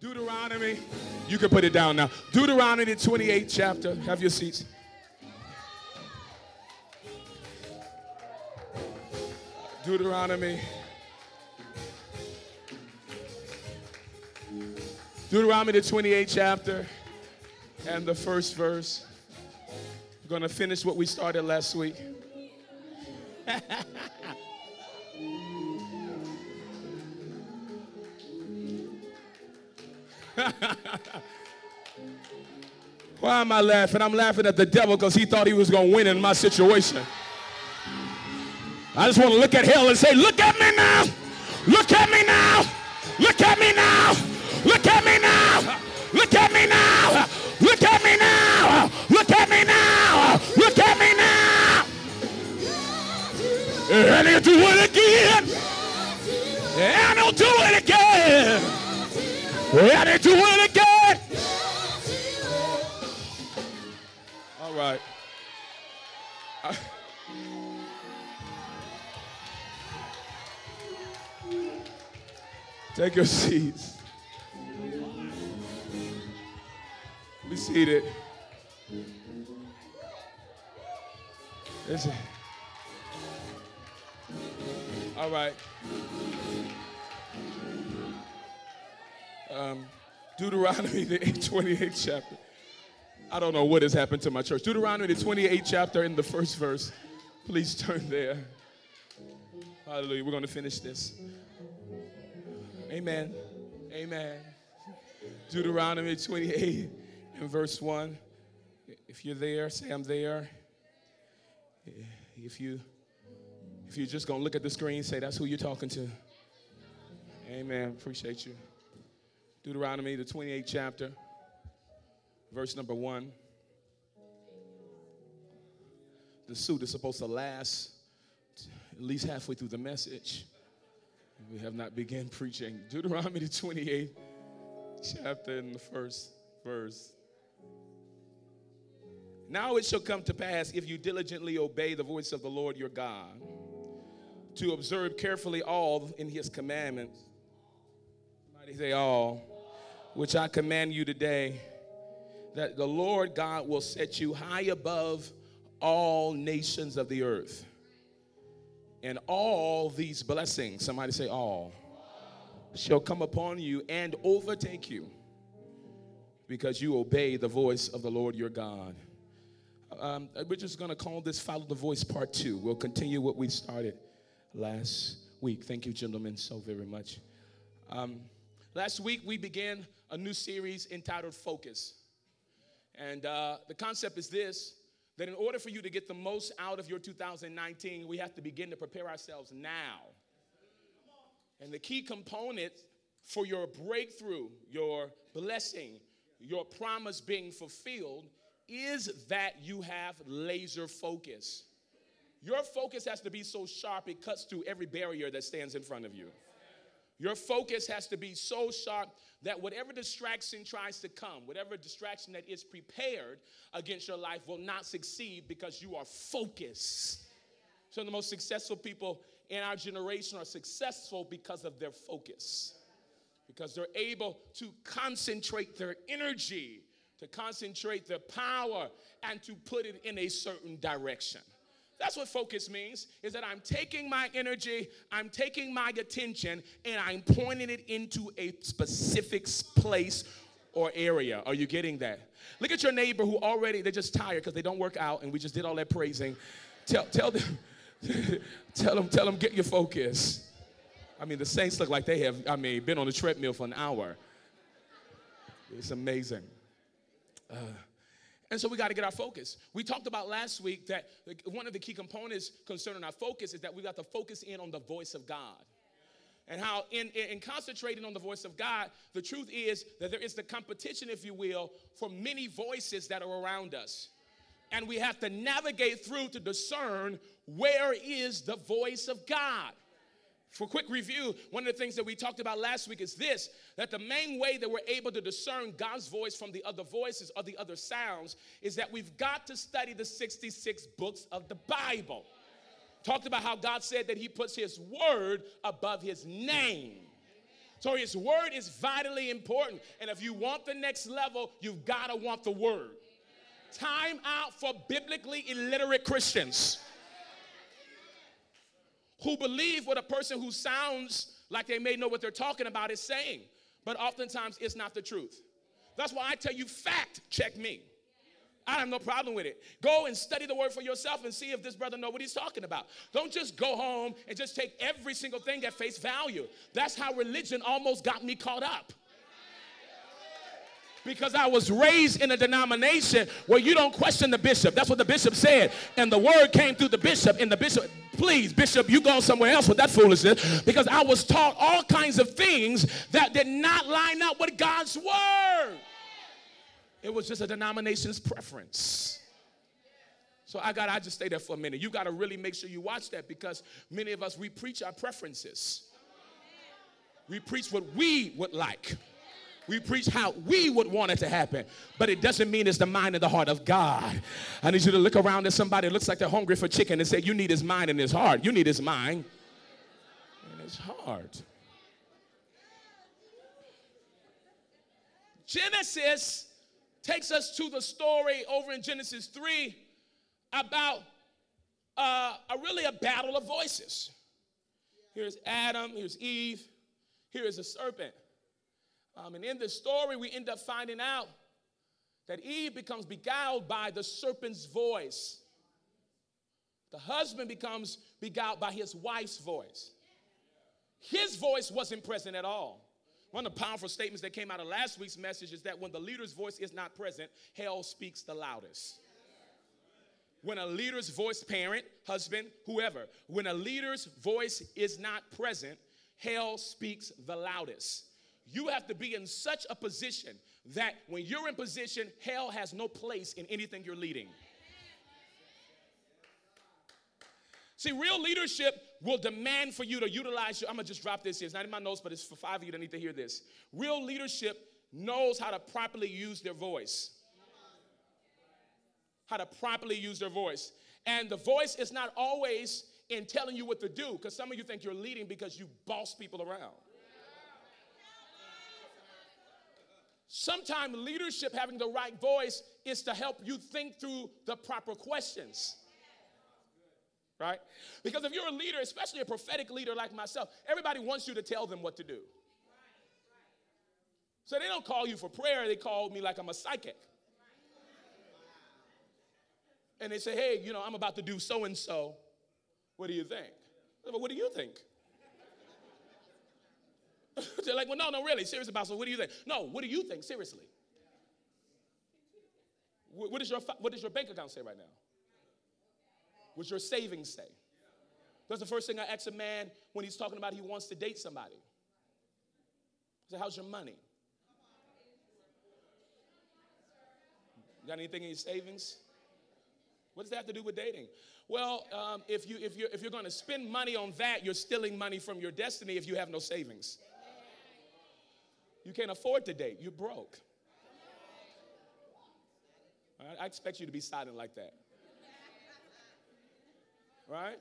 Deuteronomy, you can put it down now. Deuteronomy, the 28th chapter. Have your seats. Deuteronomy. Deuteronomy, the 28th chapter, and the first verse. We're going to finish what we started last week. Why am I laughing? I'm laughing at the devil because he thought he was going to win in my situation. I just want to look at hell and say, look at me now. Look at me now. Look at me now. Look at me now. Look at me now. Look at me now. Look at me now. Look at me now. And he'll do it again. And he'll do it again. And he'll do again! All right. Take your seats. Be seated. Listen. All right. Um, Deuteronomy, the 28th chapter. I don't know what has happened to my church. Deuteronomy, the 28th chapter, in the first verse. Please turn there. Hallelujah. We're going to finish this. Amen. Amen. Deuteronomy 28 and verse 1. If you're there, say I'm there. If you if you're just gonna look at the screen, say that's who you're talking to. Amen. Appreciate you. Deuteronomy, the 28th chapter, verse number one. The suit is supposed to last at least halfway through the message. We have not begun preaching. Deuteronomy, the 28th chapter, in the first verse. Now it shall come to pass if you diligently obey the voice of the Lord your God, to observe carefully all in his commandments. Mighty say all, which I command you today, that the Lord God will set you high above all nations of the earth. And all these blessings, somebody say all, shall come upon you and overtake you because you obey the voice of the Lord your God. Um, we're just going to call this Follow the Voice Part 2. We'll continue what we started last week. Thank you, gentlemen, so very much. Um, last week, we began a new series entitled Focus. And uh, the concept is this that in order for you to get the most out of your 2019, we have to begin to prepare ourselves now. And the key component for your breakthrough, your blessing, your promise being fulfilled is that you have laser focus. Your focus has to be so sharp it cuts through every barrier that stands in front of you. Your focus has to be so sharp that whatever distraction tries to come, whatever distraction that is prepared against your life will not succeed because you are focused. Some of the most successful people in our generation are successful because of their focus, because they're able to concentrate their energy, to concentrate their power, and to put it in a certain direction. That's what focus means is that I'm taking my energy, I'm taking my attention, and I'm pointing it into a specific place or area. Are you getting that? Look at your neighbor who already, they're just tired because they don't work out and we just did all that praising. Tell, tell them, tell them, tell them, get your focus. I mean, the saints look like they have, I mean, been on the treadmill for an hour. It's amazing. Uh, and so we got to get our focus. We talked about last week that one of the key components concerning our focus is that we got to focus in on the voice of God. And how, in, in, concentrating on the voice of God, the truth is that there is the competition, if you will, for many voices that are around us. And we have to navigate through to discern where is the voice of God. For quick review, one of the things that we talked about last week is this that the main way that we're able to discern God's voice from the other voices or the other sounds is that we've got to study the 66 books of the Bible. Talked about how God said that He puts His word above His name. So his word is vitally important. And if you want the next level, you've got to want the word. Time out for biblically illiterate Christians who believe what a person who sounds like they may know what they're talking about is saying, but oftentimes it's not the truth. That's why I tell you, fact check me. I have no problem with it. Go and study the word for yourself and see if this brother know what he's talking about. Don't just go home and just take every single thing at face value. That's how religion almost got me caught up because I was raised in a denomination where you don't question the bishop. That's what the bishop said. And the word came through the bishop. And the bishop, please, bishop, you go somewhere else with that foolishness because I was taught all kinds of things that did not line up with God's word. It was just a denomination's preference. So I got I just stay there for a minute. You got to really make sure you watch that because many of us we preach our preferences. We preach what we would like. We preach how we would want it to happen, but it doesn't mean it's the mind and the heart of God. I need you to look around at somebody that looks like they're hungry for chicken and say, You need his mind and his heart. You need his mind and his heart. Genesis takes us to the story over in Genesis 3 about uh, a really a battle of voices. Here's Adam, here's Eve, here is a serpent. Um, and in this story, we end up finding out that Eve becomes beguiled by the serpent's voice. The husband becomes beguiled by his wife's voice. His voice wasn't present at all. One of the powerful statements that came out of last week's message is that when the leader's voice is not present, hell speaks the loudest. When a leader's voice, parent, husband, whoever, when a leader's voice is not present, hell speaks the loudest. You have to be in such a position that when you're in position, hell has no place in anything you're leading. See, real leadership will demand for you to utilize your. I'm gonna just drop this here. It's not in my notes, but it's for five of you that need to hear this. Real leadership knows how to properly use their voice. How to properly use their voice. And the voice is not always in telling you what to do, because some of you think you're leading because you boss people around. Sometimes leadership, having the right voice, is to help you think through the proper questions. Right? Because if you're a leader, especially a prophetic leader like myself, everybody wants you to tell them what to do. So they don't call you for prayer, they call me like I'm a psychic. And they say, hey, you know, I'm about to do so and so. What do you think? What do you think? They're like, well, no, no, really, serious about. So, what do you think? No, what do you think? Seriously. What, is your, what does your bank account say right now? What's your savings say? That's the first thing I ask a man when he's talking about he wants to date somebody. I say, how's your money? You got anything in your savings? What does that have to do with dating? Well, um, if, you, if, you're, if you're going to spend money on that, you're stealing money from your destiny if you have no savings. You can't afford to date. You're broke. Right? I expect you to be silent like that. Right?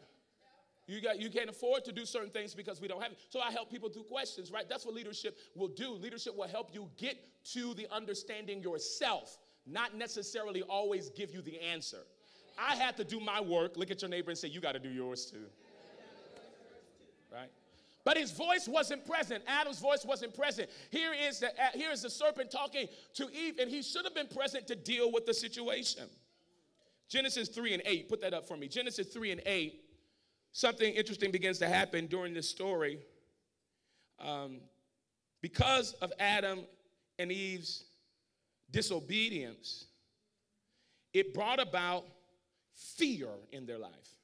You, got, you can't afford to do certain things because we don't have it. So I help people through questions, right? That's what leadership will do. Leadership will help you get to the understanding yourself, not necessarily always give you the answer. I had to do my work. Look at your neighbor and say, You got to do yours too. Right? But his voice wasn't present. Adam's voice wasn't present. Here is the, uh, here is the serpent talking to Eve, and he should have been present to deal with the situation. Genesis 3 and 8, put that up for me. Genesis 3 and 8, something interesting begins to happen during this story. Um, because of Adam and Eve's disobedience, it brought about fear in their life.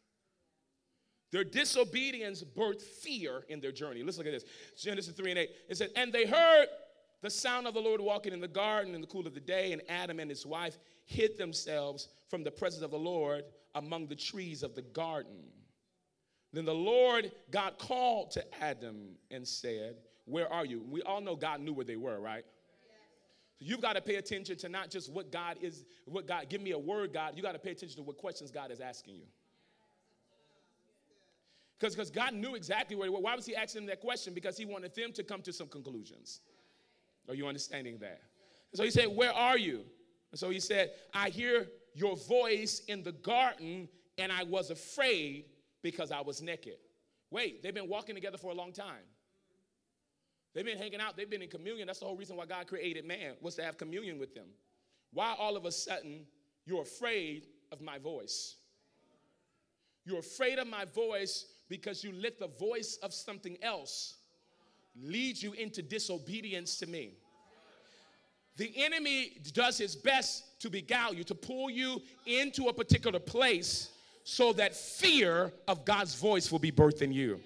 Their disobedience birthed fear in their journey. Let's look at this. Genesis 3 and 8. It said, And they heard the sound of the Lord walking in the garden in the cool of the day, and Adam and his wife hid themselves from the presence of the Lord among the trees of the garden. Then the Lord God called to Adam and said, Where are you? We all know God knew where they were, right? So you've got to pay attention to not just what God is, what God, give me a word, God. You got to pay attention to what questions God is asking you. Because God knew exactly where. Why was he asking them that question? Because he wanted them to come to some conclusions. Are you understanding that? so he said, Where are you? And so he said, I hear your voice in the garden, and I was afraid because I was naked. Wait, they've been walking together for a long time. They've been hanging out, they've been in communion. That's the whole reason why God created man, was to have communion with them. Why all of a sudden you're afraid of my voice? You're afraid of my voice because you let the voice of something else lead you into disobedience to me. The enemy does his best to beguile you, to pull you into a particular place so that fear of God's voice will be birthed in you.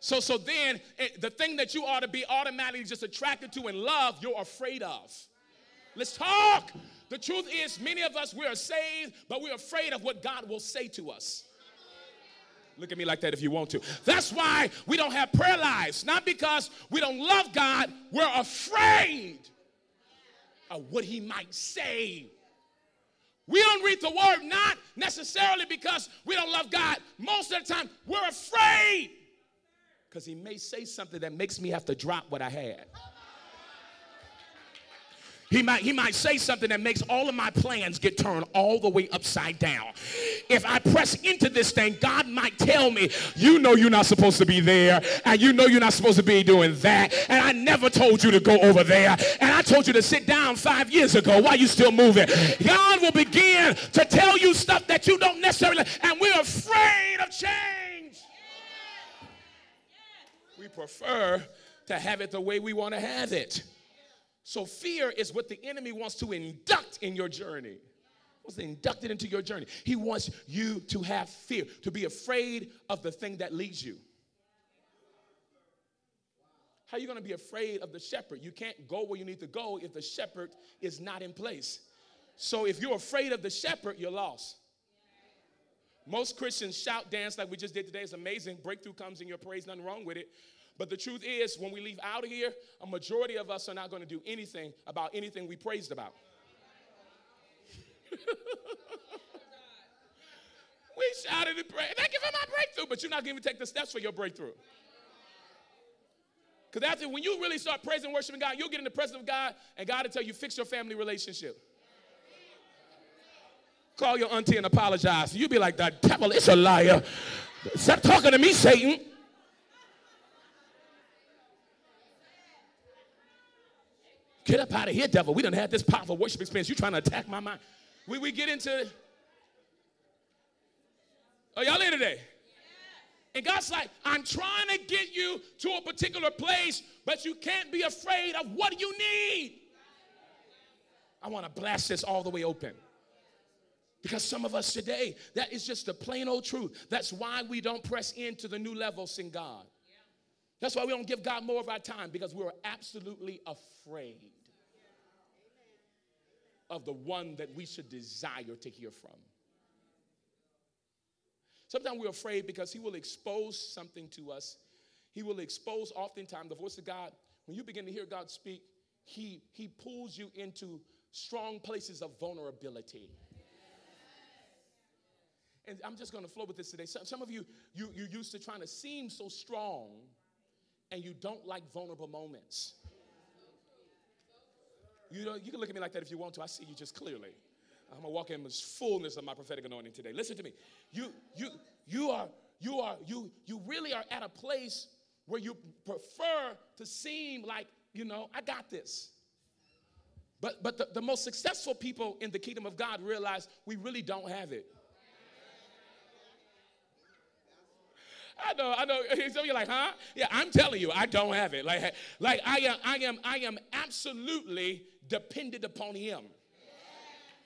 So, so then it, eh, the thing that you ought to be automatically just attracted to and love, you're afraid of. Let's talk. The truth is, many of us, we are saved, but we're afraid of what God will say to us. Look at me like that if you want to. That's why we don't have prayer lives. Not because we don't love God, we're afraid of what He might say. We don't read the word not necessarily because we don't love God. Most of the time, we're afraid because He may say something that makes me have to drop what I had. He might, he might say something that makes all of my plans get turned all the way upside down. If I press into this thing, God might tell me, you know you're not supposed to be there, and you know you're not supposed to be doing that, and I never told you to go over there, and I told you to sit down five years ago. Why you still moving? God will begin to tell you stuff that you don't necessarily, and we're afraid of change. We prefer to have it the way we want to have it. So fear is what the enemy wants to induct in your journey. Wants to induct it into your journey. He wants you to have fear, to be afraid of the thing that leads you. How are you going to be afraid of the shepherd? You can't go where you need to go if the shepherd is not in place. So if you're afraid of the shepherd, you're lost. Most Christians shout, dance like we just did today. It's amazing. Breakthrough comes in your praise, nothing wrong with it. But the truth is, when we leave out of here, a majority of us are not going to do anything about anything we praised about. we shouted and prayed. Thank you for my breakthrough, but you're not going to take the steps for your breakthrough. Because after when you really start praising and worshiping God, you'll get in the presence of God, and God will tell you, fix your family relationship. Call your auntie and apologize. You'll be like, that devil is a liar. Stop talking to me, Satan. Get up out of here, devil. We don't have this powerful worship experience. You're trying to attack my mind. We, we get into. Are y'all in today? And God's like, I'm trying to get you to a particular place, but you can't be afraid of what you need. I want to blast this all the way open. Because some of us today, that is just the plain old truth. That's why we don't press into the new levels in God. That's why we don't give God more of our time because we're absolutely afraid of the one that we should desire to hear from. Sometimes we're afraid because he will expose something to us. He will expose oftentimes the voice of God. When you begin to hear God speak, he, he pulls you into strong places of vulnerability. And I'm just going to flow with this today. Some, some of you, you, you're used to trying to seem so strong, and you don't like vulnerable moments. You know, you can look at me like that if you want to. I see you just clearly. I'm gonna walk in the fullness of my prophetic anointing today. Listen to me. You, you, you are, you are, you, you really are at a place where you prefer to seem like, you know, I got this. But but the, the most successful people in the kingdom of God realize we really don't have it. I know, I know. Some of you like, huh? Yeah, I'm telling you, I don't have it. Like, like I am, I am, I am absolutely dependent upon Him.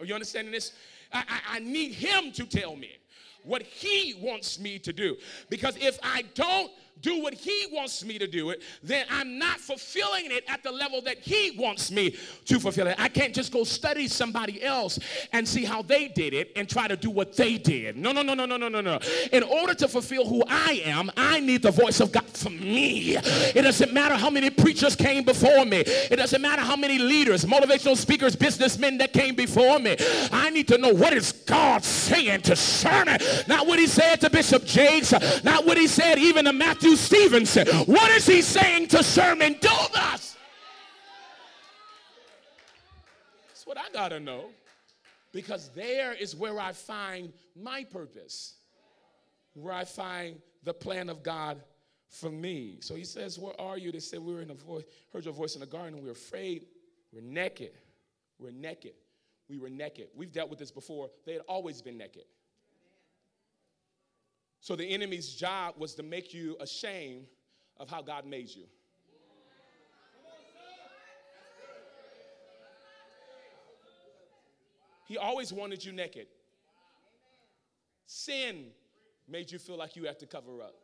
Are you understanding this? I, I, I need Him to tell me what He wants me to do. Because if I don't do what He wants me to do it, then I'm not fulfilling it at the level that He wants me to fulfill it. I can't just go study somebody else and see how they did it and try to do what they did. No, no, no, no, no, no, no, no. In order to fulfill who I am, I need the voice of God for me. It doesn't matter how many preachers came before me, it doesn't matter how many leaders, motivational speakers, businessmen that came before me. I need to know what is God saying to Sherman, not what he said to Bishop Jakes, not what he said even to Matthew Stevenson. What is he saying to Sherman Dumas? That's what I got to know. Because there is where I find my purpose, where I find the plan of God for me. So he says, Where are you? They said, We were in a voice, heard your voice in the garden. We were afraid. We're naked. We're naked. We were naked. We've dealt with this before. They had always been naked. So the enemy's job was to make you ashamed of how God made you. He always wanted you naked. Sin made you feel like you had to cover up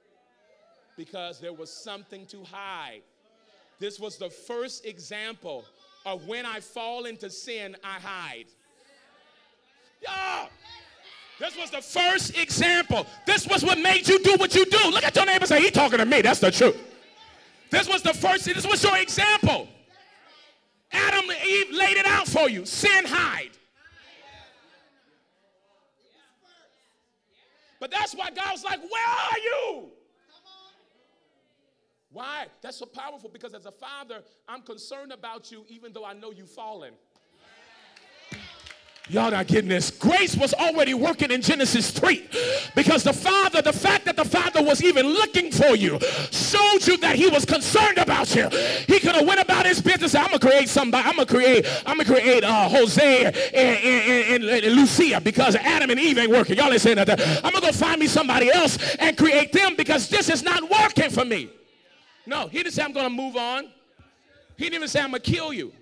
because there was something to hide. This was the first example of when I fall into sin, I hide. Yeah. This was the first example. This was what made you do what you do. Look at your neighbor say, he talking to me. That's the truth. This was the first, this was your example. Adam and Eve laid it out for you. Sin hide. But that's why God was like, where are you? Why? That's so powerful because as a father, I'm concerned about you even though I know you've fallen. Y'all not getting this. Grace was already working in Genesis 3 because the Father, the fact that the Father was even looking for you showed you that he was concerned about you. He could have went about his business. I'm going to create somebody. I'm going to create, I'm going to create uh, Jose and, and, and, and, Lucia because Adam and Eve ain't working. Y'all ain't saying that. I'm going to go find me somebody else and create them because this is not working for me. No, he didn't say I'm going to move on. He didn't even say I'm going to kill you.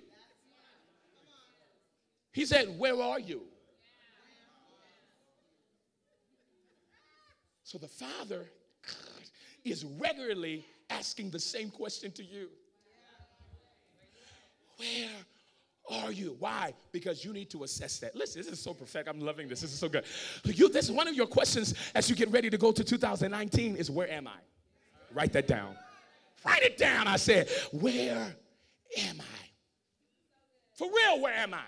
He said, Where are you? So the Father is regularly asking the same question to you Where are you? Why? Because you need to assess that. Listen, this is so perfect. I'm loving this. This is so good. You, this is one of your questions as you get ready to go to 2019 is where am I? Write that down. Write it down. I said, Where am I? For real, where am I?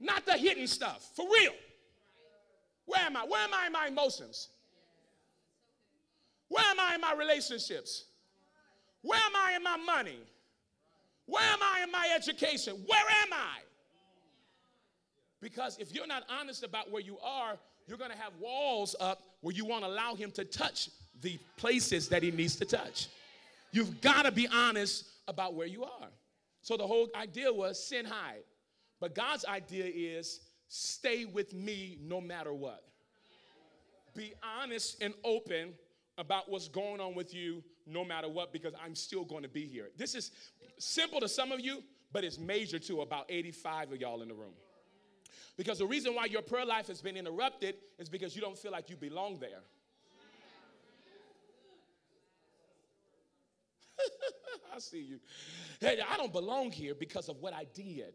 Not the hidden stuff. For real. Where am I? Where am I in my emotions? Where am I in my relationships? Where am I in my money? Where am I in my education? Where am I? Because if you're not honest about where you are, you're going to have walls up where you won't allow him to touch the places that he needs to touch. You've got to be honest about where you are. So the whole idea was sin hide. But God's idea is stay with me no matter what. Be honest and open about what's going on with you no matter what because I'm still going to be here. This is simple to some of you, but it's major to about 85 of y'all in the room. Because the reason why your prayer life has been interrupted is because you don't feel like you belong there. I see you. Hey, I don't belong here because of what I did.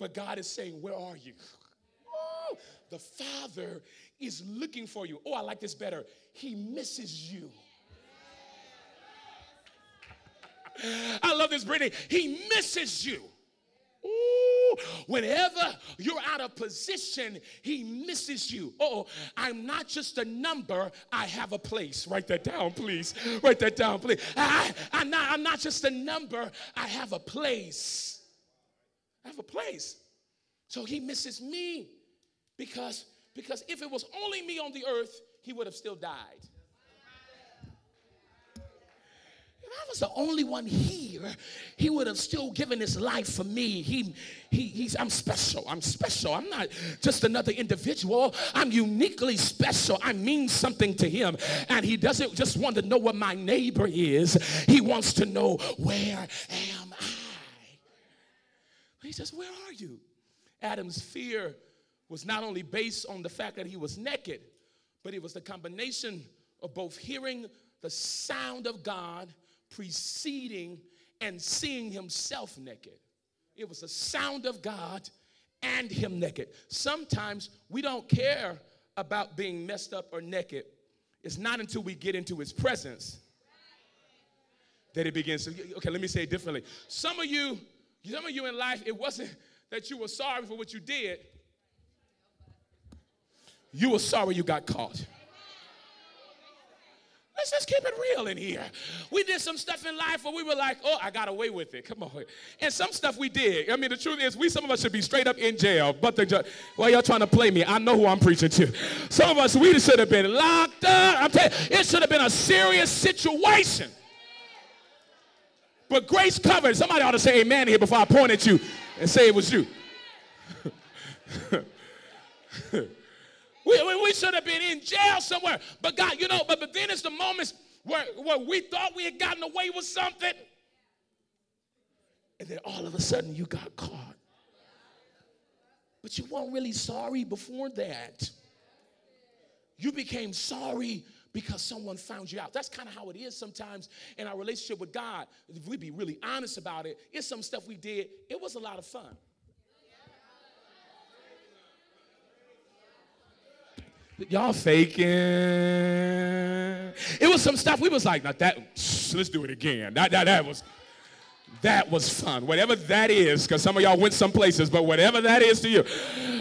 But God is saying, Where are you? Oh, the Father is looking for you. Oh, I like this better. He misses you. I love this, Brittany. He misses you. Ooh, whenever you're out of position, he misses you. Oh, I'm not just a number, I have a place. Write that down, please. Write that down, please. I, I'm, not, I'm not just a number, I have a place. I have a place. So he misses me because, because if it was only me on the earth, he would have still died. If I was the only one here, he would have still given his life for me. He, he, he's, I'm special. I'm special. I'm not just another individual. I'm uniquely special. I mean something to him. And he doesn't just want to know what my neighbor is, he wants to know where am? He says, Where are you? Adam's fear was not only based on the fact that he was naked, but it was the combination of both hearing the sound of God preceding and seeing himself naked. It was the sound of God and him naked. Sometimes we don't care about being messed up or naked. It's not until we get into his presence that it begins to okay let me say it differently some of you some of you in life it wasn't that you were sorry for what you did you were sorry you got caught Let's just keep it real in here. We did some stuff in life where we were like, oh, I got away with it. Come on. And some stuff we did. I mean, the truth is, we some of us should be straight up in jail. But the judge, well, y'all trying to play me. I know who I'm preaching to. Some of us, we should have been locked up. I'm telling you, it should have been a serious situation. But grace covered. Somebody ought to say amen here before I point at you and say it was you. We, we, we should have been in jail somewhere. But God, you know, but, but then it's the moments where, where we thought we had gotten away with something. And then all of a sudden you got caught. But you weren't really sorry before that. You became sorry because someone found you out. That's kind of how it is sometimes in our relationship with God. If we be really honest about it, it's some stuff we did. It was a lot of fun. Y'all faking. It was some stuff we was like, not that, let's do it again. That, that, that was, that was fun. Whatever that is, because some of y'all went some places, but whatever that is to you,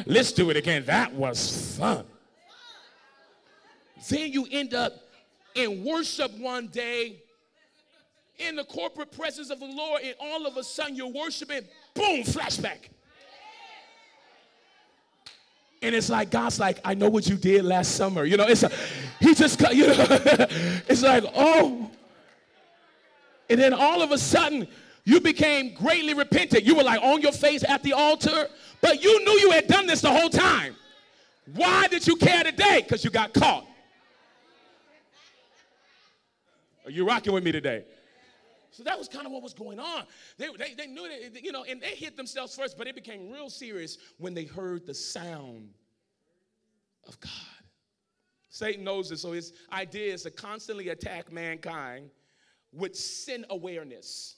let's do it again. That was fun. Then you end up in worship one day in the corporate presence of the Lord, and all of a sudden you're worshiping, boom, flashback. And it's like God's like, I know what you did last summer. You know, it's a, he just you know, it's like, oh. And then all of a sudden, you became greatly repentant. You were like on your face at the altar, but you knew you had done this the whole time. Why did you care today? Because you got caught. Are you rocking with me today? So that was kind of what was going on. They, they, they knew that, you know, and they hit themselves first, but it became real serious when they heard the sound of God. Satan knows this, so his idea is to constantly attack mankind with sin awareness.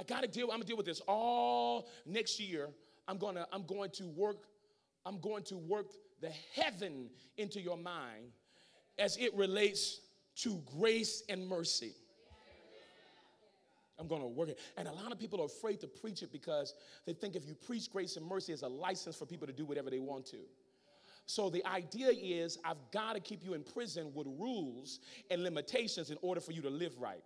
I gotta deal, I'm gonna deal with this all next year. I'm gonna, I'm going to work, I'm going to work the heaven into your mind as it relates to grace and mercy. I'm going to work it. And a lot of people are afraid to preach it because they think if you preach grace and mercy, it's a license for people to do whatever they want to. So the idea is I've got to keep you in prison with rules and limitations in order for you to live right.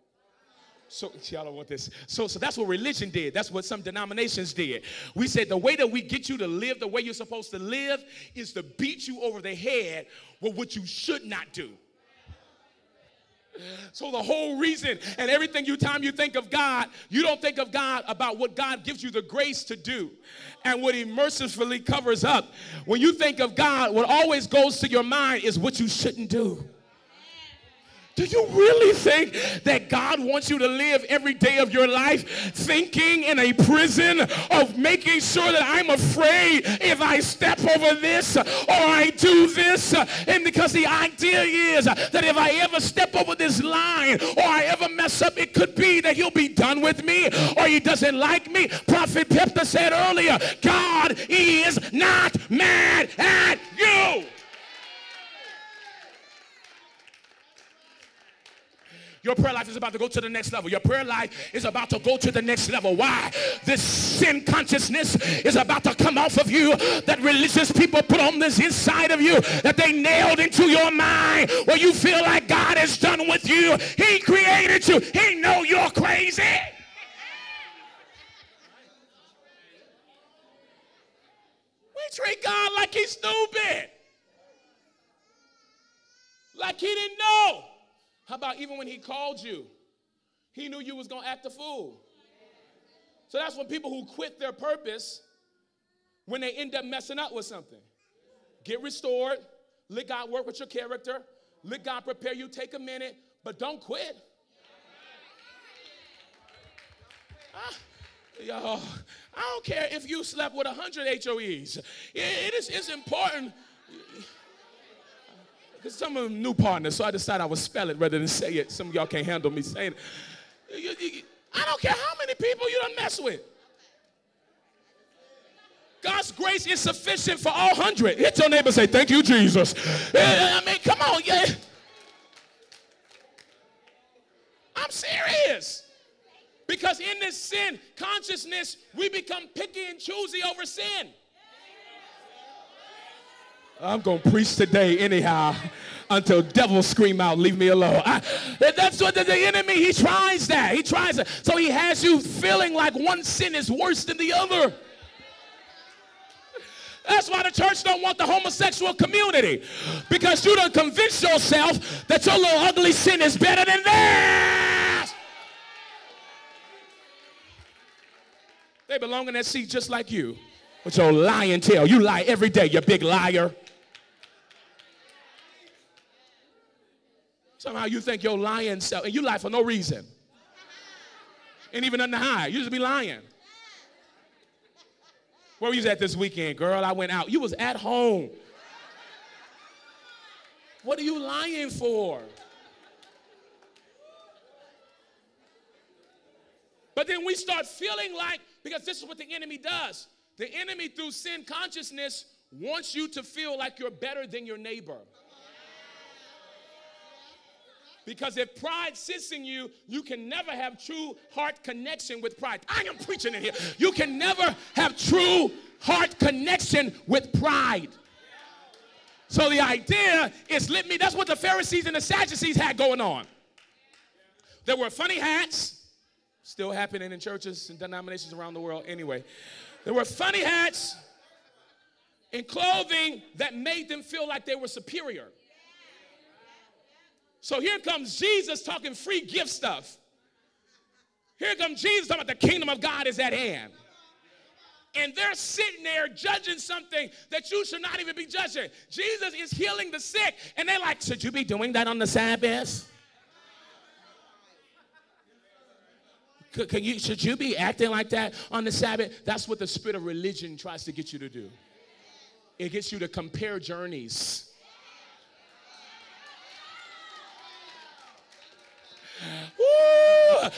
So y'all don't want this. So, so that's what religion did. That's what some denominations did. We said the way that we get you to live the way you're supposed to live is to beat you over the head with what you should not do. So the whole reason and everything you time you think of God, you don't think of God about what God gives you the grace to do and what he mercifully covers up. When you think of God, what always goes to your mind is what you shouldn't do. Do you really think that God wants you to live every day of your life thinking in a prison of making sure that I'm afraid if I step over this or I do this? And because the idea is that if I ever step over this line or I ever mess up, it could be that he'll be done with me or he doesn't like me. Prophet Pipta said earlier, God is not mad at you. Your prayer life is about to go to the next level. Your prayer life is about to go to the next level. Why? This sin consciousness is about to come off of you that religious people put on this inside of you that they nailed into your mind where you feel like God is done with you. He created you. He know you're crazy. We treat God like he's stupid. Like he didn't know. How about even when he called you? He knew you was going to act a fool. So that's when people who quit their purpose, when they end up messing up with something. Get restored. Let God work with your character. Let God prepare you. Take a minute, but don't quit. Ah, yo, I don't care if you slept with 100 HOEs. It is, it's important Because some of them new partners, so I decided I would spell it rather than say it. Some of y'all can't handle me saying it. You- you- I don't care how many people you don't mess with. God's grace is sufficient for all hundred. Hit your neighbor say, Thank you, Jesus. I mean, come on, yeah. I'm serious. Because in this sin consciousness, we become picky and choosy over sin. I'm going to preach today anyhow until devils scream out, leave me alone. I, that's what the, the enemy, he tries that. He tries that. So he has you feeling like one sin is worse than the other. That's why the church don't want the homosexual community. Because you don't convince yourself that your little ugly sin is better than theirs. They belong in that seat just like you. With your lying tail. You lie every day, you big liar. Somehow you think you're lying self, and you lie for no reason. Ain't even nothing to hide. You just be lying. Where were you at this weekend, girl? I went out. You was at home. What are you lying for? But then we start feeling like, because this is what the enemy does. The enemy, through sin consciousness, wants you to feel like you're better than your neighbor. Because if pride sits in you, you can never have true heart connection with pride. I am preaching in here. You can never have true heart connection with pride. So the idea is let me, that's what the Pharisees and the Sadducees had going on. There were funny hats, still happening in churches and denominations around the world anyway. There were funny hats and clothing that made them feel like they were superior. So here comes Jesus talking free gift stuff. Here comes Jesus talking about the kingdom of God is at hand. And they're sitting there judging something that you should not even be judging. Jesus is healing the sick, and they're like, Should you be doing that on the Sabbath? Could, could you, should you be acting like that on the Sabbath? That's what the spirit of religion tries to get you to do. It gets you to compare journeys.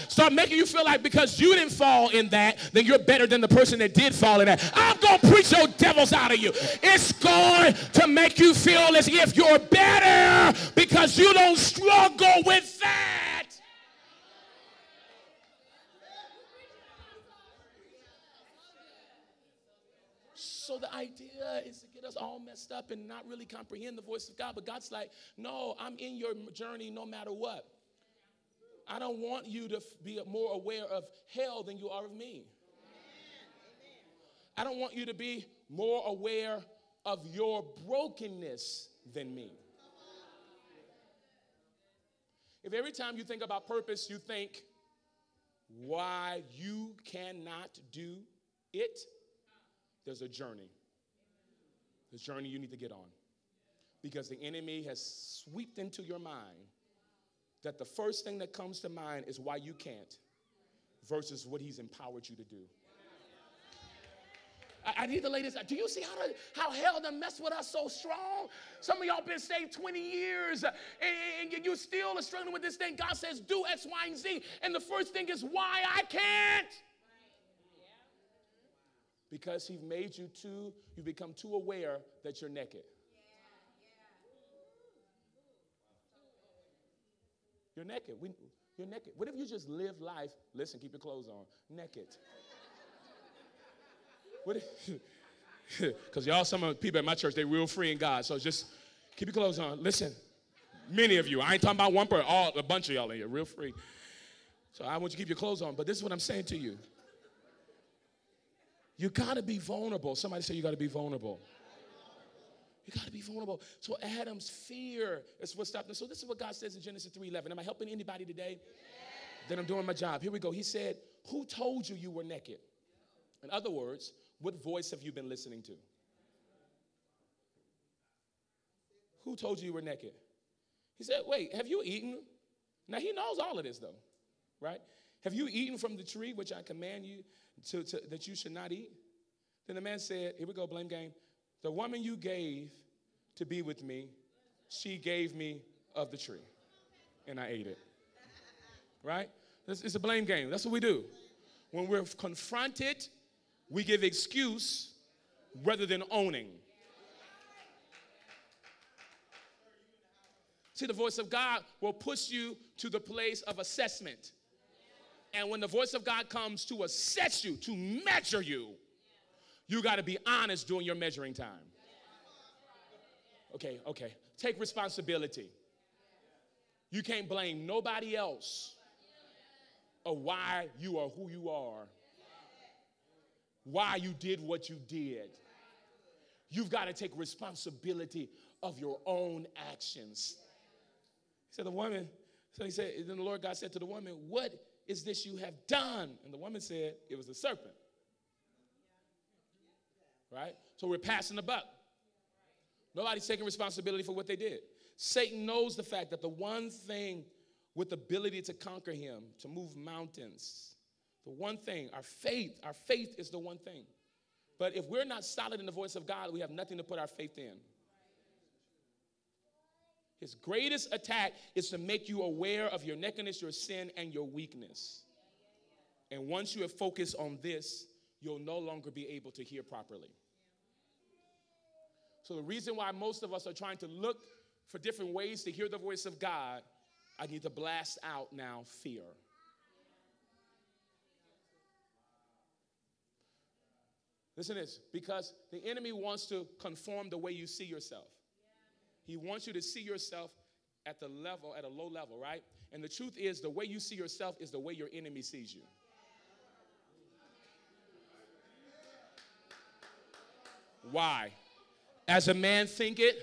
Start making you feel like because you didn't fall in that, then you're better than the person that did fall in that. I'm going to preach your devils out of you. It's going to make you feel as if you're better because you don't struggle with that. So the idea is to get us all messed up and not really comprehend the voice of God. But God's like, no, I'm in your journey no matter what. I don't want you to be more aware of hell than you are of me. I don't want you to be more aware of your brokenness than me. If every time you think about purpose, you think why you cannot do it, there's a journey. The journey you need to get on. Because the enemy has swept into your mind that the first thing that comes to mind is why you can't versus what he's empowered you to do. I, need the out. Do you see how, the, how hell done mess with us so strong? Some of y'all been saved 20 years uh, and, and you still are struggling with this thing. God says, do X, Y, and Z. And the first thing is why I can't. Because he's made you too, you become too aware that you're naked. You're naked. We, you're naked. What if you just live life? Listen, keep your clothes on. Naked. What? Because y'all, some of the people at my church, they real free in God. So just keep your clothes on. Listen, many of you. I ain't talking about one person. All a bunch of y'all in here, real free. So I want you to keep your clothes on. But this is what I'm saying to you. You gotta be vulnerable. Somebody say you gotta be vulnerable. You got to be vulnerable. So Adam's fear is what stopped him. So this is what God says in Genesis 3:11. Am I helping anybody today? Then I'm doing my job. Here we go. He said, "Who told you you were naked?" In other words, what voice have you been listening to? Who told you you were naked? He said, "Wait, have you eaten?" Now he knows all of this though, right? Have you eaten from the tree which I command you to, to that you should not eat? Then the man said, "Here we go, blame game." The woman you gave to be with me, she gave me of the tree, and I ate it. Right? It's a blame game. That's what we do. When we're confronted, we give excuse rather than owning. See, the voice of God will push you to the place of assessment. And when the voice of God comes to assess you, to measure you, you got to be honest during your measuring time. Okay, okay. Take responsibility. You can't blame nobody else of why you are who you are, why you did what you did. You've got to take responsibility of your own actions. He said, The woman, so he said, then the Lord God said to the woman, What is this you have done? And the woman said, It was a serpent. Right? So we're passing the buck. Nobody's taking responsibility for what they did. Satan knows the fact that the one thing with ability to conquer him, to move mountains, the one thing, our faith, our faith is the one thing. But if we're not solid in the voice of God, we have nothing to put our faith in. His greatest attack is to make you aware of your nakedness, your sin, and your weakness. And once you have focused on this, you'll no longer be able to hear properly. So, the reason why most of us are trying to look for different ways to hear the voice of God, I need to blast out now fear. Listen to this because the enemy wants to conform the way you see yourself. He wants you to see yourself at the level, at a low level, right? And the truth is, the way you see yourself is the way your enemy sees you. Why? As a man thinketh,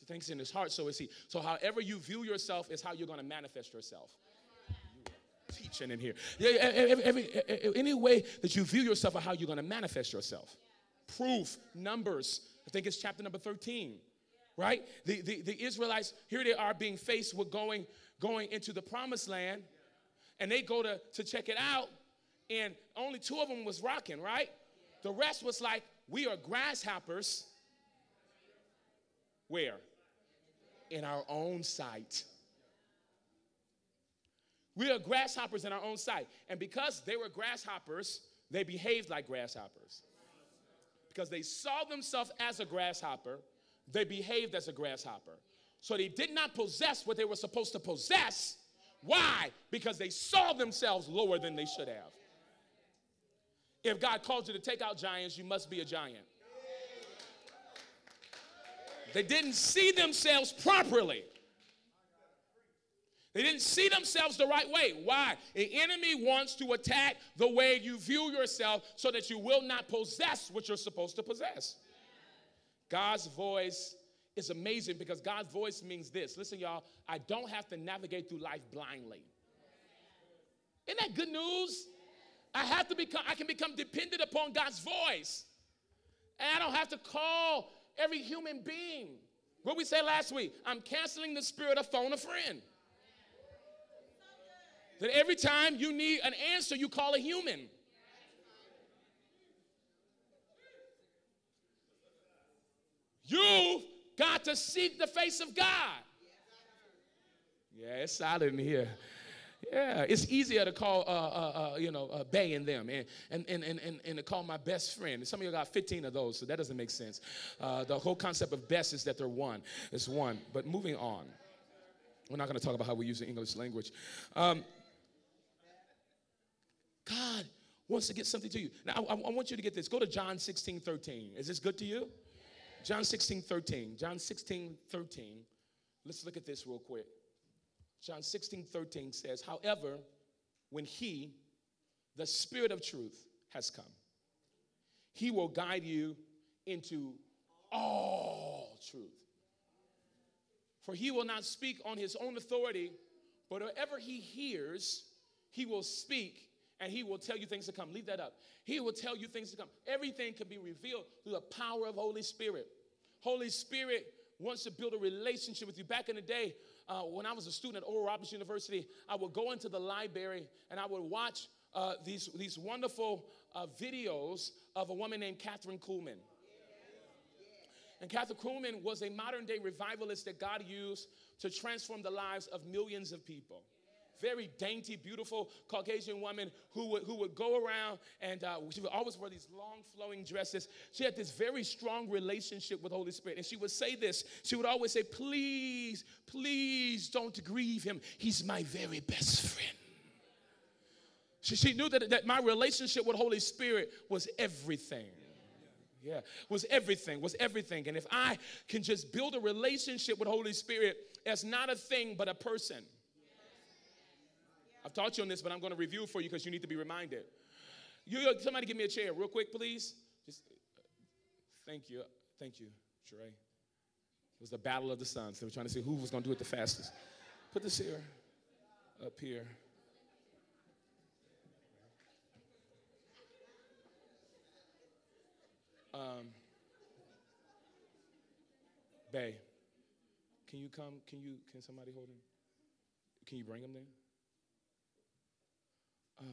he thinks in his heart, so is he. So, however you view yourself is how you're going to manifest yourself. Teaching in here. Every, every, any way that you view yourself or how you're going to manifest yourself. Proof, numbers, I think it's chapter number 13, right? The, the, the Israelites, here they are being faced with going, going into the promised land, and they go to, to check it out, and only two of them was rocking, right? The rest was like, we are grasshoppers. Where? In our own sight. We are grasshoppers in our own sight. And because they were grasshoppers, they behaved like grasshoppers because they saw themselves as a grasshopper, they behaved as a grasshopper. So they did not possess what they were supposed to possess. Why? Because they saw themselves lower than they should have. If God called you to take out giants, you must be a giant. They didn't see themselves properly. They didn't see themselves the right way. Why? The enemy wants to attack the way you view yourself so that you will not possess what you're supposed to possess. God's voice is amazing because God's voice means this. Listen, y'all, I don't have to navigate through life blindly. Isn't that good news? I have to become, I can become dependent upon God's voice. And I don't have to call every human being. What we said last week, I'm canceling the spirit of phone a friend. That every time you need an answer, you call a human. You've got to seek the face of God. Yeah, it's solid in here. Yeah, it's easier to call, uh, uh, uh, you know, uh, Bay and them and, and, and, and, and to call my best friend. Some of you got 15 of those, so that doesn't make sense. Uh, the whole concept of best is that they're one. It's one. But moving on, we're not going to talk about how we use the English language. Um, God wants to get something to you. Now, I, I, want you to get this. Go to John 16, 13. Is this good to you? John 16, 13. John 16, 13. Let's look at this real quick. John 16, 13 says, However, when He, the Spirit of truth, has come, He will guide you into all truth. For He will not speak on His own authority, but whatever He hears, He will speak and he will tell you things to come. Leave that up. He will tell you things to come. Everything can be revealed through the power of Holy Spirit. Holy Spirit wants to build a relationship with you. Back in the day, uh, when I was a student at Oral Roberts University, I would go into the library and I would watch uh, these, these wonderful uh, videos of a woman named Kathryn Kuhlman. And Kathryn Kuhlman was a modern day revivalist that God used to transform the lives of millions of people. Very dainty, beautiful Caucasian woman who would, who would go around and uh, she would always wear these long flowing dresses. She had this very strong relationship with Holy Spirit. And she would say this she would always say, Please, please don't grieve him. He's my very best friend. She, she knew that, that my relationship with Holy Spirit was everything. Yeah, was everything, was everything. And if I can just build a relationship with Holy Spirit as not a thing but a person. I've taught you on this, but I'm going to review for you because you need to be reminded. You, somebody give me a chair real quick, please. Just thank you, thank you, Sheree. It was the battle of the sons. They were trying to see who was going to do it the fastest. Put this here, up here. Um, Bay, can you come? Can you? Can somebody hold him? Can you bring him there? Um,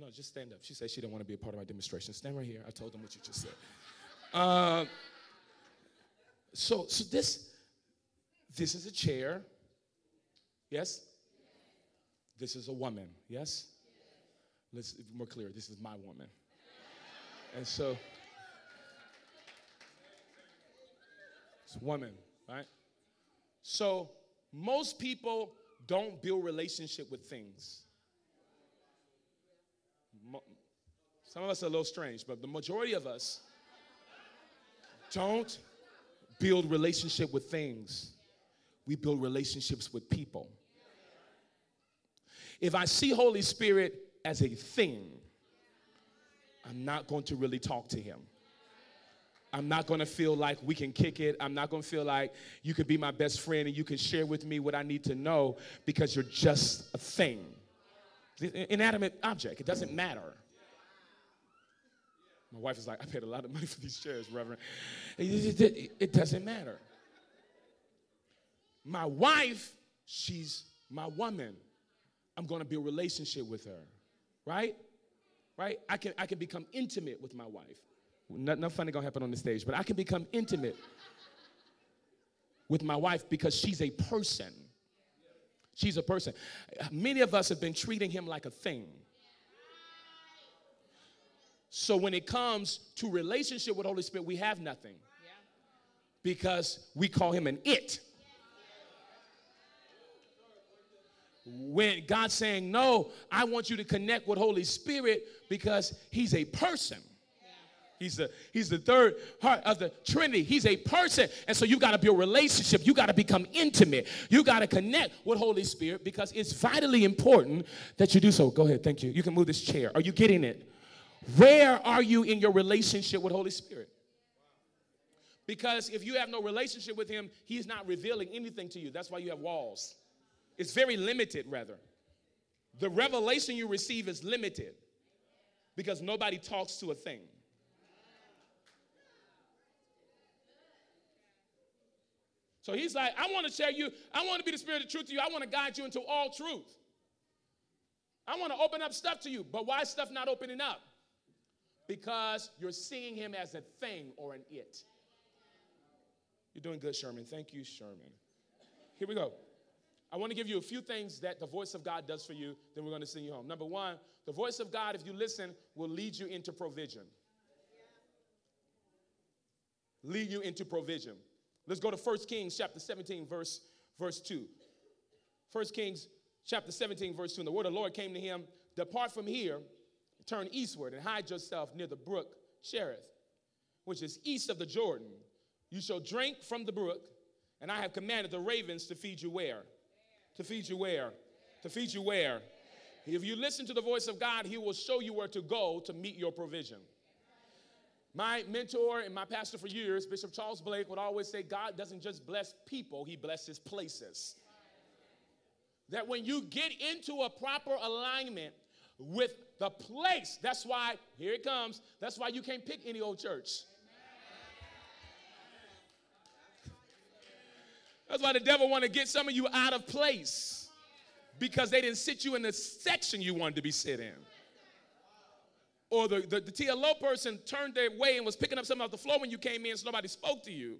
no, just stand up. She said she didn't want to be a part of my demonstration. Stand right here. I told them what you just said. Um, so, so this, this is a chair. Yes? This is a woman. Yes? Let's be more clear. This is my woman. And so, it's woman, right? So, most people don't build relationship with things. Some of us are a little strange, but the majority of us don't build relationship with things. We build relationships with people. If I see Holy Spirit as a thing, I'm not going to really talk to him. I'm not to feel like we can kick it. I'm not to feel like you could be my best friend and you can share with me what I need to know because you're just a thing. Inanimate object. It doesn't matter. My wife is like, I paid a lot of money for these chairs, Reverend. It, doesn't matter. My wife, she's my woman. I'm to build a relationship with her, right? Right? I can, I can become intimate with my wife. Nothing funny gonna happen on the stage, but I can become intimate with my wife because she's a person. She's a person. Many of us have been treating him like a thing. So when it comes to relationship with Holy Spirit, we have nothing because we call him an it. when God's saying, No, I want you to connect with Holy Spirit because He's a person. He's the, he's the third part of the Trinity. He's a person. And so you got to build relationship. You got to become intimate. You got to connect with Holy Spirit because it's vitally important that you do so. Go ahead. Thank you. You can move this chair. Are you getting it? Where are you in your relationship with Holy Spirit? Because if you have no relationship with Him, He's not revealing anything to you. That's why you have walls. It's very limited, rather. The revelation you receive is limited because nobody talks to a thing. So he's like, I want to tell you, I want to be the spirit of truth to you. I want to guide you into all truth. I want to open up stuff to you. But why stuff not opening up? Because you're seeing him as a thing or an it. You're doing good, Sherman. Thank you, Sherman. Here we go. I want to give you a few things that the voice of God does for you, then we're going to send you home. Number one, the voice of God, if you listen, will lead you into provision. Lead you into provision. Let's go to 1 Kings chapter 17, verse, verse 2. 1 Kings chapter 17, verse 2. And the word of the Lord came to him Depart from here, turn eastward, and hide yourself near the brook Cherith, which is east of the Jordan. You shall drink from the brook, and I have commanded the ravens to feed you where? To feed you where? To feed you where? If you listen to the voice of God, He will show you where to go to meet your provision. My mentor and my pastor for years, Bishop Charles Blake, would always say God doesn't just bless people, He blesses places. That when you get into a proper alignment with the place, that's why, here it comes, that's why you can't pick any old church. That's why the devil want to get some of you out of place. because they didn't sit you in the section you wanted to be sit in. Or the, the, the TLO person turned their way and was picking up something off the floor when you came in so nobody spoke to you.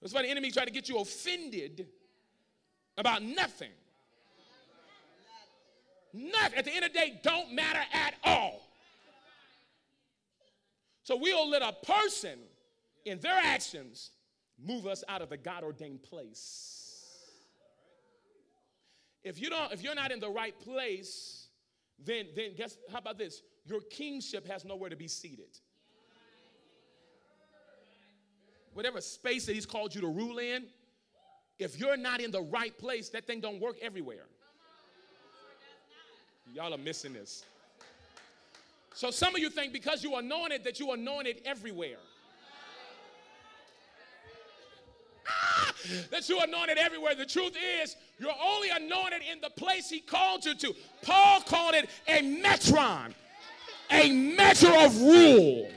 That's why the enemy tried to get you offended about nothing. Nothing. At the end of the day, don't matter at all. So we'll let a person in their actions move us out of the God ordained place. If you don't, if you're not in the right place, then then guess how about this? Your kingship has nowhere to be seated. Whatever space that he's called you to rule in, if you're not in the right place, that thing don't work everywhere. Y'all are missing this. So some of you think because you anointed that you anointed everywhere. Ah, that you're anointed everywhere. The truth is, you're only anointed in the place he called you to. Paul called it a metron, a measure of rule.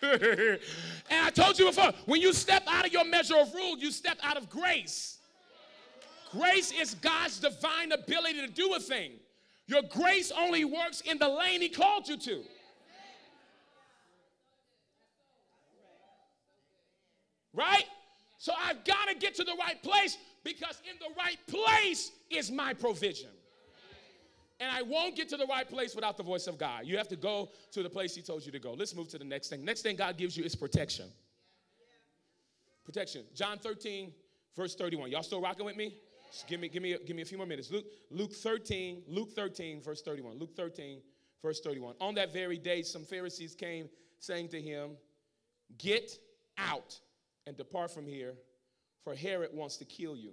and I told you before, when you step out of your measure of rule, you step out of grace. Grace is God's divine ability to do a thing. Your grace only works in the lane He called you to. Right? So I've got to get to the right place because in the right place is my provision. And I won't get to the right place without the voice of God. You have to go to the place He told you to go. Let's move to the next thing. Next thing God gives you is protection. Protection. John 13, verse 31. Y'all still rocking with me? Just give me, give me, give me a few more minutes. Luke, Luke 13, Luke 13, verse 31. Luke 13, verse 31. On that very day, some Pharisees came saying to him, Get out and depart from here, for Herod wants to kill you.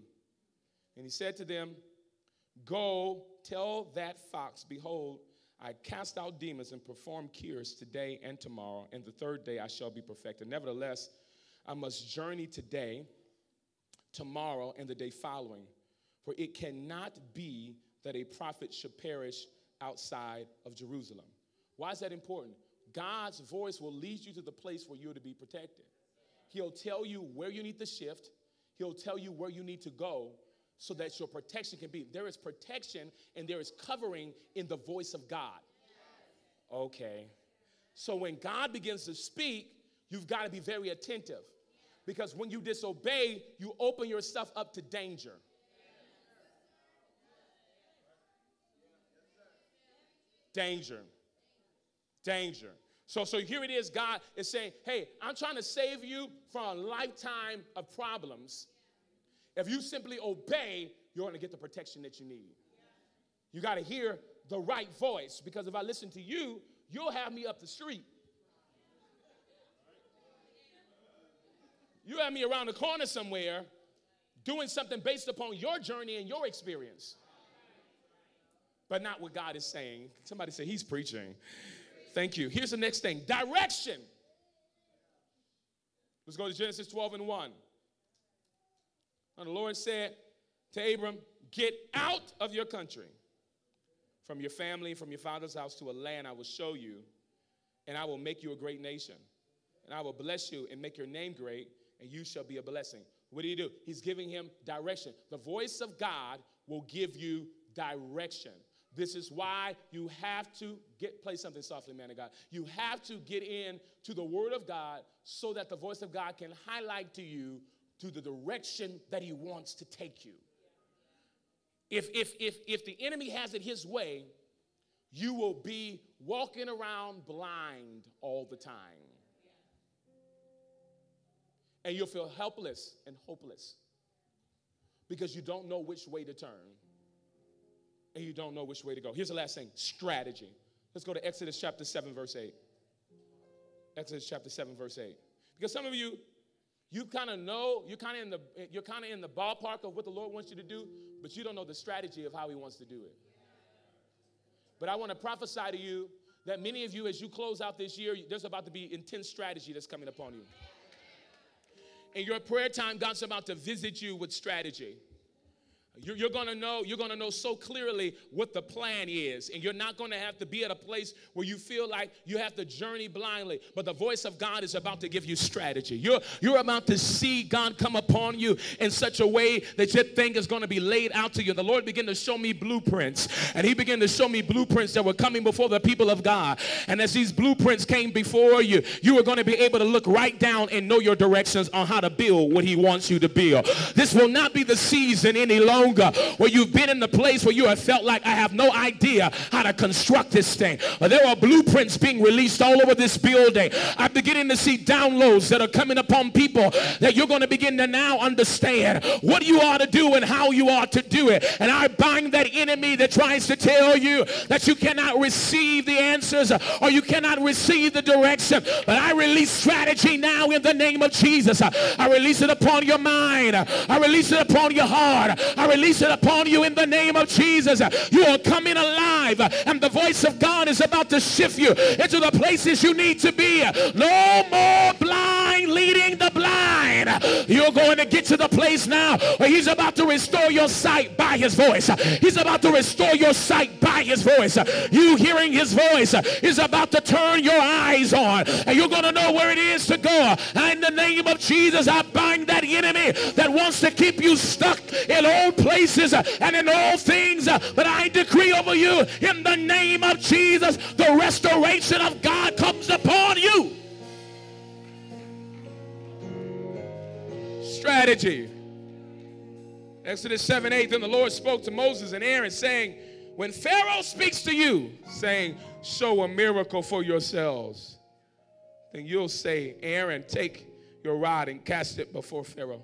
And he said to them, Go tell that fox, behold, I cast out demons and perform cures today and tomorrow, and the third day I shall be perfected. Nevertheless, I must journey today, tomorrow, and the day following. For it cannot be that a prophet should perish outside of Jerusalem. Why is that important? God's voice will lead you to the place where you're to be protected. He'll tell you where you need to shift, He'll tell you where you need to go so that your protection can be. There is protection and there is covering in the voice of God. Okay. So when God begins to speak, you've got to be very attentive because when you disobey, you open yourself up to danger. Danger. Danger. So, so here it is, God is saying, hey, I'm trying to save you from a lifetime of problems. If you simply obey, you're going to get the protection that you need. You got to hear the right voice because if I listen to you, you'll have me up the street. You have me around the corner somewhere doing something based upon your journey and your experience but not what God is saying. Somebody say, He's preaching. Thank you. Here's the next thing direction. Let's go to Genesis 12 and 1. And the Lord said to Abram, Get out of your country, from your family, from your father's house to a land I will show you, and I will make you a great nation. And I will bless you and make your name great, and you shall be a blessing. What do you do? He's giving him direction. The voice of God will give you direction. This is why you have to get, play something softly, man of God. You have to get in to the Word of God so that the voice of God can highlight to you to the direction that He wants to take you. If, if, if, if the enemy has it his way, you will be walking around blind all the time. And you'll feel helpless and hopeless because you don't know which way to turn and you don't know which way to go. Here's the last thing strategy. Let's go to Exodus chapter 7, verse 8. Exodus chapter 7, verse 8. Because some of you, you kind of know, you're kind of in the you're kind of in the ballpark of what the Lord wants you to do, but you don't know the strategy of how He wants to do it. But I want to prophesy to you that many of you, as you close out this year, there's about to be intense strategy that's coming upon you. In your prayer time, God's about to visit you with strategy. You're, you're going to know, you're going to know so clearly what the plan is. And you're not going to have to be at a place where you feel like you have to journey blindly. But the voice of God is about to give you strategy. You're, you're about to see God come upon you in such a way that your thing is going to be laid out to you. The Lord began to show me blueprints. And He began to show me blueprints that were coming before the people of God. And as these blueprints came before you, you were going to be able to look right down and know your directions on how to build what He wants you to build. This will not be the season any longer where you've been in the place where you have felt like I have no idea how to construct this thing. But there are blueprints being released all over this building. I'm beginning to see downloads that are coming upon people that you're going to begin to now understand what you ought to do and how you ought to do it. And I bind that enemy that tries to tell you that you cannot receive the answers or you cannot receive the direction. But I release strategy now in the name of Jesus. I release it upon your mind. I release it upon your heart. I release it upon you in the name of Jesus. You are coming alive, and the voice of God is about to shift you into the places you need to be. No more blind leading the You're going to get to the place now where He's about to restore your sight by His voice. He's about to restore your sight by His voice. You hearing His voice is about to turn your eyes on, and you're going to know where it is to go. In the name of Jesus, I bind that enemy that wants to keep you stuck in old places and in all things. But I decree over you in the name of Jesus, the restoration of God comes upon you. Strategy. Exodus 7 8, then the Lord spoke to Moses and Aaron, saying, When Pharaoh speaks to you, saying, Show a miracle for yourselves, then you'll say, Aaron, take your rod and cast it before Pharaoh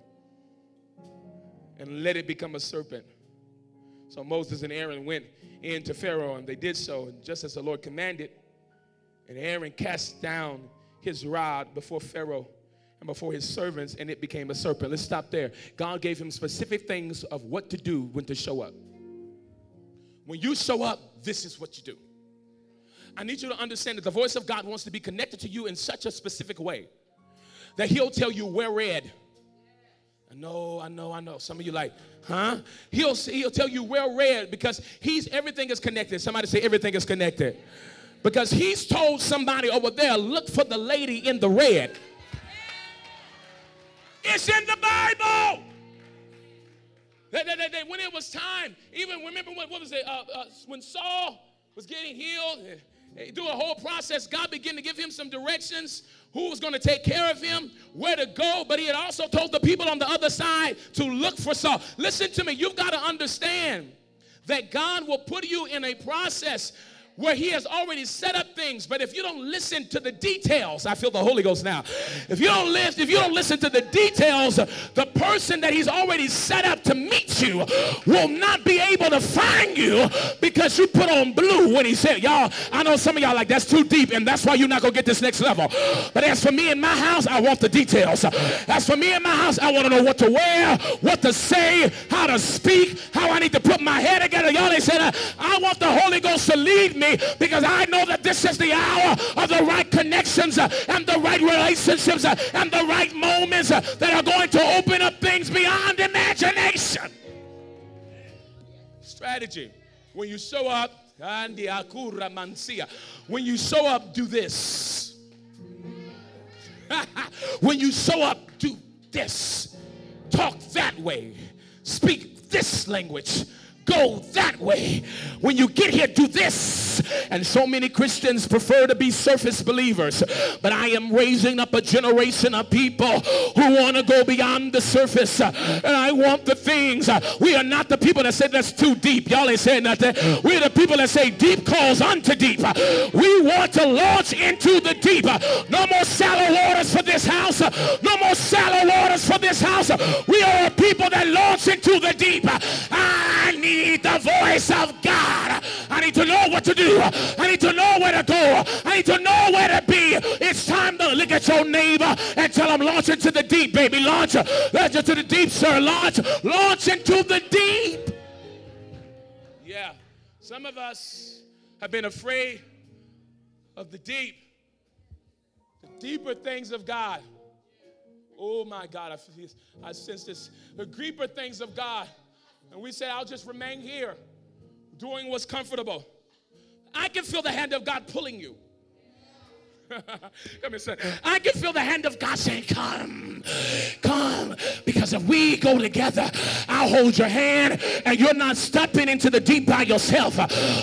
and let it become a serpent. So Moses and Aaron went into Pharaoh, and they did so, and just as the Lord commanded. And Aaron cast down his rod before Pharaoh and before his servants, and it became a serpent. Let's stop there. God gave him specific things of what to do when to show up. When you show up, this is what you do. I need you to understand that the voice of God wants to be connected to you in such a specific way that he'll tell you where red I know, I know, I know. Some of you like, huh? He'll he'll tell you well red because he's everything is connected. Somebody say everything is connected. Because he's told somebody over there, look for the lady in the red. It's in the Bible. They, they, they, when it was time, even remember what, what was it? Uh, uh, when Saul was getting healed, through a whole process, God began to give him some directions who was going to take care of him, where to go, but he had also told the people on the other side to look for Saul. Listen to me, you've got to understand that God will put you in a process where he has already set up things. But if you don't listen to the details i feel the holy ghost now. If you don't listen if you don't listen to the details the person that he's already set up to meet you will not be able to find you because you put on blue when he said y'all i know some of y'all like that's too deep and that's why you're not gonna get this next level. But as for me in my house i want the details. As for me in my house i want to know what to wear what to say how to speak how i need to put my head together. Y'all they said i want the holy ghost to lead me because I know that this is the hour of the right connections uh, and the right relationships uh, and the right moments uh, that are going to open up things beyond imagination. Strategy. When you show up, when you show up, do this. when you show up, do this. Talk that way. Speak this language go that way. When you get here, do this. And so many Christians prefer to be surface believers. But I am raising up a generation of people who want to go beyond the surface. And I want the things. We are not the people that say that's too deep. Y'all ain't saying nothing. We're the people that say deep calls unto deep. We want to launch into the deep. No more shallow waters for this house. No more shallow waters for this house. We are a people that launch into the deep. Voice of God. I need to know what to do. I need to know where to go. I need to know where to be. It's time to look at your neighbor and tell them, launch into the deep, baby. Launch, launch into the deep, sir. Launch, launch into the deep. Yeah, some of us have been afraid of the deep, the deeper things of God. Oh my God, I, I sense this. The deeper things of God And we say, I'll just remain here doing what's comfortable. I can feel the hand of God pulling you. Come I can feel the hand of God saying, Come, come. Because if we go together, I'll hold your hand and you're not stepping into the deep by yourself.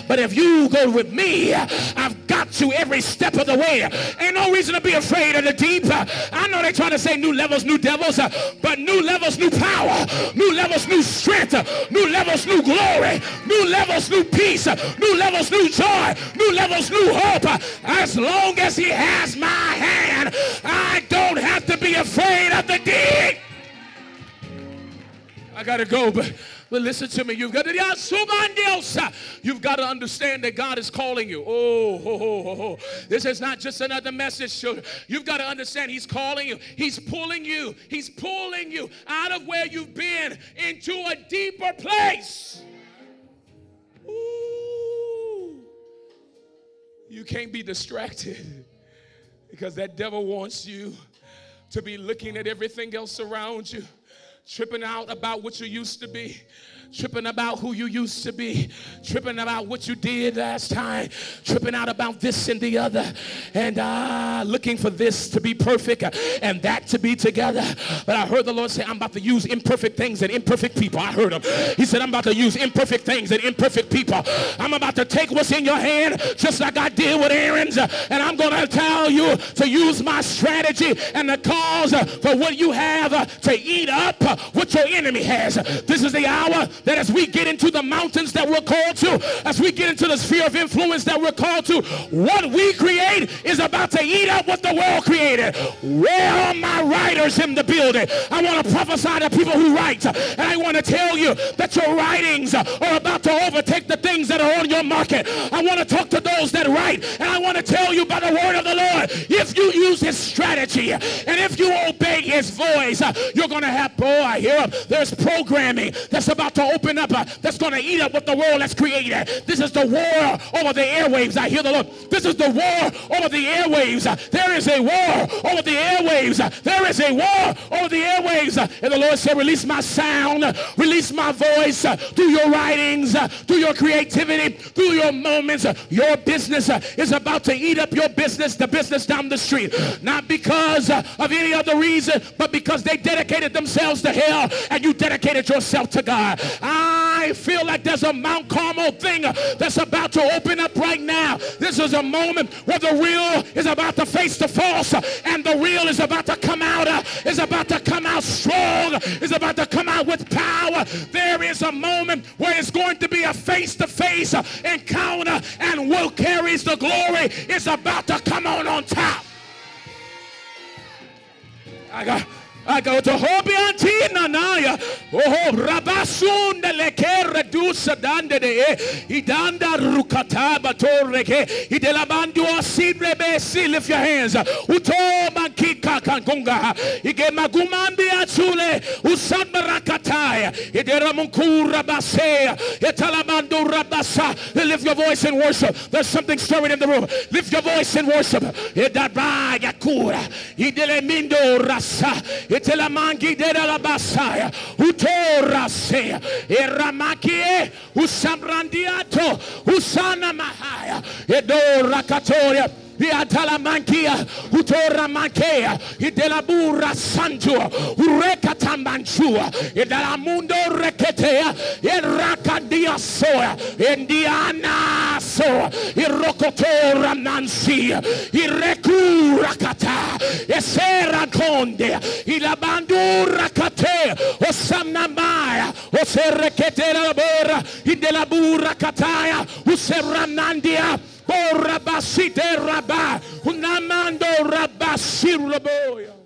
But if you go with me, I've got you every step of the way. Ain't no reason to be afraid of the deep. I know they're trying to say new levels, new devils, but new levels, new power, new levels, new strength, new levels, new glory, new levels, new peace, new levels, new joy, new levels, new hope. As long as he has my hand, I don't have to be afraid of the deep. I gotta go, but but listen to me. You've got to You've got to understand that God is calling you. Oh, oh, oh, oh, this is not just another message. Children. You've got to understand He's calling you. He's pulling you. He's pulling you out of where you've been into a deeper place. Ooh. You can't be distracted because that devil wants you to be looking at everything else around you, tripping out about what you used to be tripping about who you used to be, tripping about what you did last time, tripping out about this and the other, and uh, looking for this to be perfect and that to be together. But I heard the Lord say, I'm about to use imperfect things and imperfect people. I heard him. He said, I'm about to use imperfect things and imperfect people. I'm about to take what's in your hand, just like I did with Aaron's, and I'm going to tell you to use my strategy and the cause for what you have to eat up what your enemy has. This is the hour that as we get into the mountains that we're called to, as we get into the sphere of influence that we're called to, what we create is about to eat up what the world created. Where are my writers in the building? I want to prophesy to people who write, and I want to tell you that your writings are about to overtake the things that are on your market. I want to talk to those that write, and I want to tell you by the word of the Lord, if you use his strategy and if you obey his voice, you're going to have, boy, I hear him. There's programming that's about to open up uh, that's going to eat up what the world has created. This is the war over the airwaves. I hear the Lord. This is the war over the airwaves. Uh, there is a war over the airwaves. Uh, there is a war over the airwaves. Uh, and the Lord said, release my sound, release my voice through your writings, through your creativity, through your moments. Your business is about to eat up your business, the business down the street. Not because of any other reason, but because they dedicated themselves to hell and you dedicated yourself to God. I feel like there's a Mount Carmel thing that's about to open up right now. This is a moment where the real is about to face the false and the real is about to come out, is about to come out strong, is about to come out with power. There is a moment where it's going to be a face-to-face encounter and what carries the glory is about to come on on top. I got I go to Hobiantina Naya. Oh, Rabasunda Lekere Dusa Dande de Idanda Rukataba Torreke. Idelabandu Asidre Besi. Lift your hands. Uto Mankika Kangunga. Ige Magumambi Atsule. Usad Barakataya. Idera Munkura Basea. Italamando Rabasa. Lift your voice in worship. There's something stirring in the room. Lift your voice in worship. Idaba Yakura. Idele Mindo Rasa itela mangi de la basaya. Utora se. Eramakie. Usambrandiato. Usana mahaya. Edora katoria Iatalamankia, Utora Mankea, Idelabura Santua, Ureka Tambanchua, Idalamundo Reketea, Irakadia Soya, Indiana Soa, Irokotora Nansi, Irekura Kata, Esera Conde, Ilabandura Kate, Osamnamaya, Oserekete Labora, Idelabura Kataya, Useranandia, Oh, Rabasite Rabba, Unamando Rabasir Raboya.